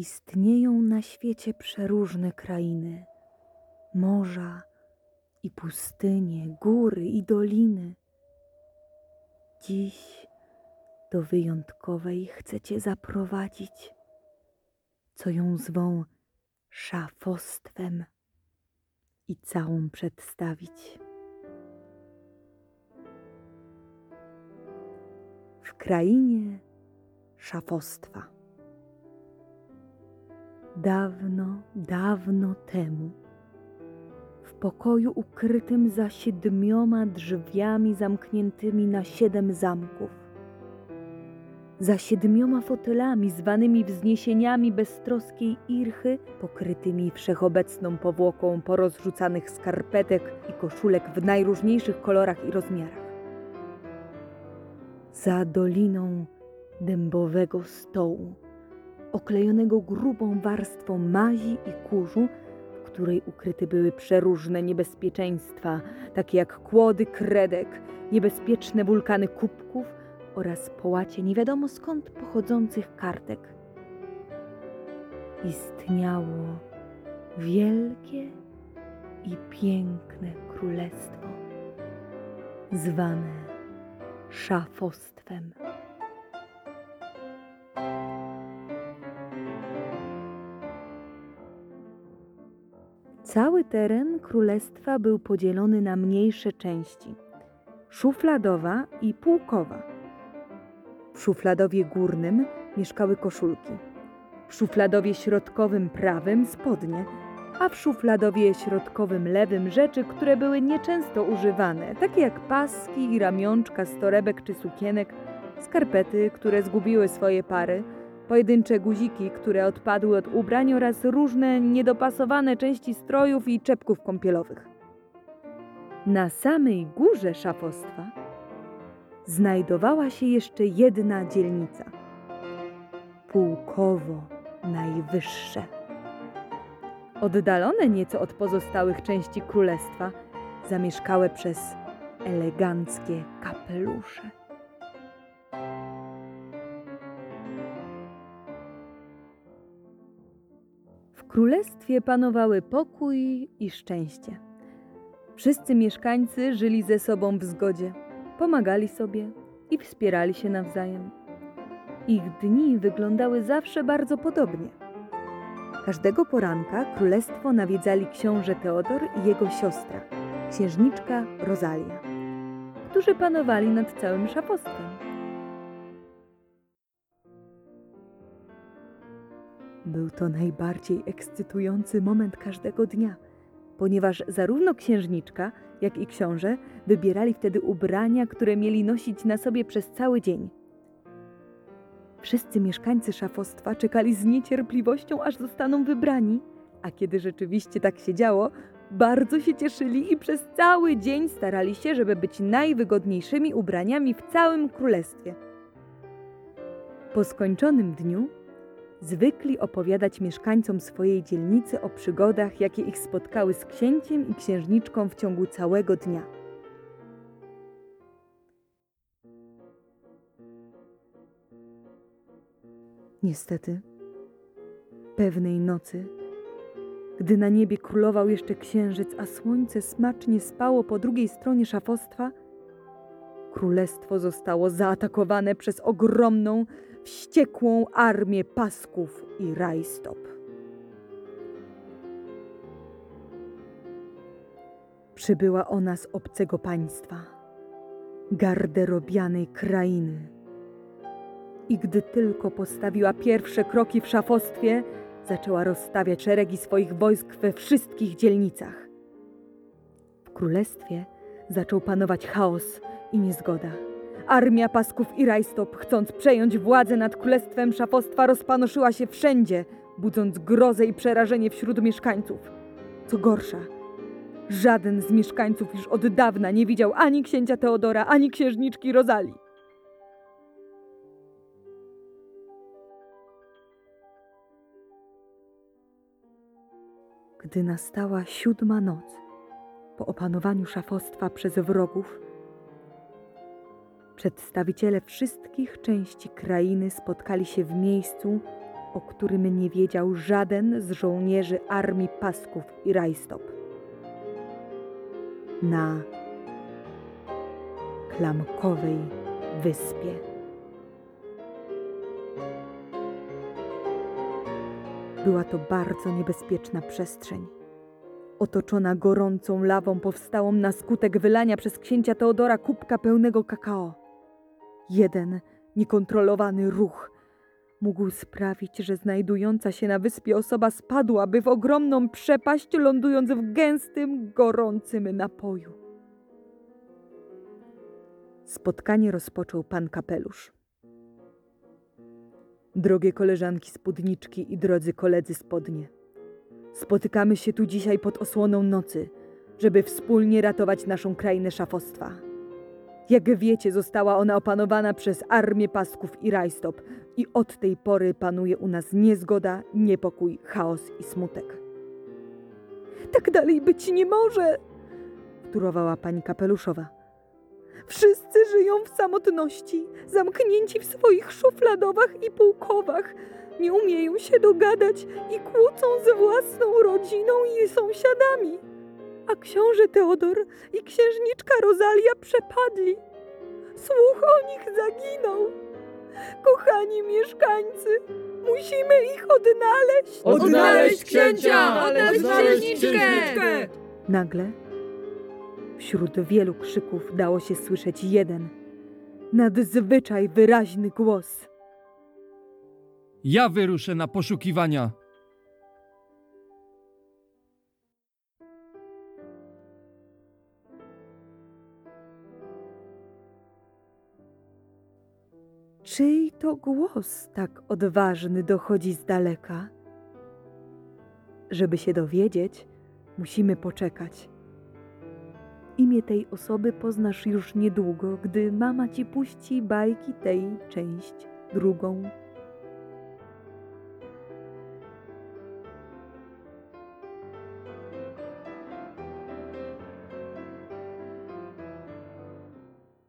Istnieją na świecie przeróżne krainy, morza i pustynie, góry i doliny. Dziś do wyjątkowej chcecie zaprowadzić, co ją zwą szafostwem i całą przedstawić. W krainie szafostwa. Dawno, dawno temu, w pokoju ukrytym za siedmioma drzwiami zamkniętymi na siedem zamków, za siedmioma fotelami zwanymi wzniesieniami beztroskiej irchy, pokrytymi wszechobecną powłoką porozrzucanych skarpetek i koszulek w najróżniejszych kolorach i rozmiarach. Za doliną dębowego stołu, oklejonego grubą warstwą mazi i kurzu, w której ukryte były przeróżne niebezpieczeństwa, takie jak kłody kredek, niebezpieczne wulkany kubków oraz połacie nie wiadomo skąd pochodzących kartek. Istniało wielkie i piękne królestwo, zwane szafostwem. Cały teren królestwa był podzielony na mniejsze części szufladowa i pułkowa. W szufladowie górnym mieszkały koszulki, w szufladowie środkowym prawym spodnie, a w szufladowie środkowym lewym rzeczy, które były nieczęsto używane, takie jak paski i ramionczka z torebek czy sukienek, skarpety, które zgubiły swoje pary, pojedyncze guziki, które odpadły od ubrań oraz różne niedopasowane części strojów i czepków kąpielowych. Na samej górze szafostwa znajdowała się jeszcze jedna dzielnica pułkowo najwyższe. Oddalone nieco od pozostałych części królestwa, zamieszkałe przez eleganckie kapelusze. Królestwie panowały pokój i szczęście. Wszyscy mieszkańcy żyli ze sobą w zgodzie, pomagali sobie i wspierali się nawzajem. Ich dni wyglądały zawsze bardzo podobnie. Każdego poranka królestwo nawiedzali książę Teodor i jego siostra, księżniczka Rosalia, którzy panowali nad całym szafostwem. Był to najbardziej ekscytujący moment każdego dnia, ponieważ zarówno księżniczka, jak i książę wybierali wtedy ubrania, które mieli nosić na sobie przez cały dzień. Wszyscy mieszkańcy szafostwa czekali z niecierpliwością, aż zostaną wybrani, a kiedy rzeczywiście tak się działo, bardzo się cieszyli i przez cały dzień starali się, żeby być najwygodniejszymi ubraniami w całym królestwie. Po skończonym dniu zwykli opowiadać mieszkańcom swojej dzielnicy o przygodach, jakie ich spotkały z księciem i księżniczką w ciągu całego dnia. Niestety, pewnej nocy, gdy na niebie królował jeszcze księżyc, a słońce smacznie spało po drugiej stronie szafostwa, królestwo zostało zaatakowane przez ogromną, wściekłą armię pasków i rajstop. Przybyła ona z obcego państwa, garderobianej krainy. I gdy tylko postawiła pierwsze kroki w szafostwie, zaczęła rozstawiać szeregi swoich wojsk we wszystkich dzielnicach. W królestwie zaczął panować chaos i niezgoda. Armia pasków i rajstop, chcąc przejąć władzę nad królestwem szafostwa, rozpanoszyła się wszędzie, budząc grozę i przerażenie wśród mieszkańców. Co gorsza, żaden z mieszkańców już od dawna nie widział ani księcia Teodora, ani księżniczki Rozali. Gdy nastała siódma noc, po opanowaniu szafostwa przez wrogów, przedstawiciele wszystkich części krainy spotkali się w miejscu, o którym nie wiedział żaden z żołnierzy armii Pasków i Rajstop. Na Klamkowej Wyspie. Była to bardzo niebezpieczna przestrzeń. Otoczona gorącą lawą powstałą na skutek wylania przez księcia Teodora kubka pełnego kakao. Jeden niekontrolowany ruch mógł sprawić, że znajdująca się na wyspie osoba spadłaby w ogromną przepaść, lądując w gęstym, gorącym napoju. Spotkanie rozpoczął pan kapelusz. Drogie koleżanki spódniczki i drodzy koledzy spodnie. Spotykamy się tu dzisiaj pod osłoną nocy, żeby wspólnie ratować naszą krainę szafostwa. Jak wiecie, została ona opanowana przez armię pasków i rajstop i od tej pory panuje u nas niezgoda, niepokój, chaos i smutek. Tak dalej być nie może, wtórowała pani kapeluszowa. Wszyscy żyją w samotności, zamknięci w swoich szufladowach i pułkowach. Nie umieją się dogadać i kłócą z własną rodziną i sąsiadami. A książę Teodor i księżniczka Rozalia przepadli. Słuch o nich zaginął. Kochani mieszkańcy, musimy ich odnaleźć. Odnaleźć księcia! Odnaleźć księżniczkę! Nagle wśród wielu krzyków dało się słyszeć jeden, nadzwyczaj wyraźny głos. Ja wyruszę na poszukiwania. Czyj to głos tak odważny dochodzi z daleka? Żeby się dowiedzieć, musimy poczekać. Imię tej osoby poznasz już niedługo, gdy mama ci puści bajki tej część drugą.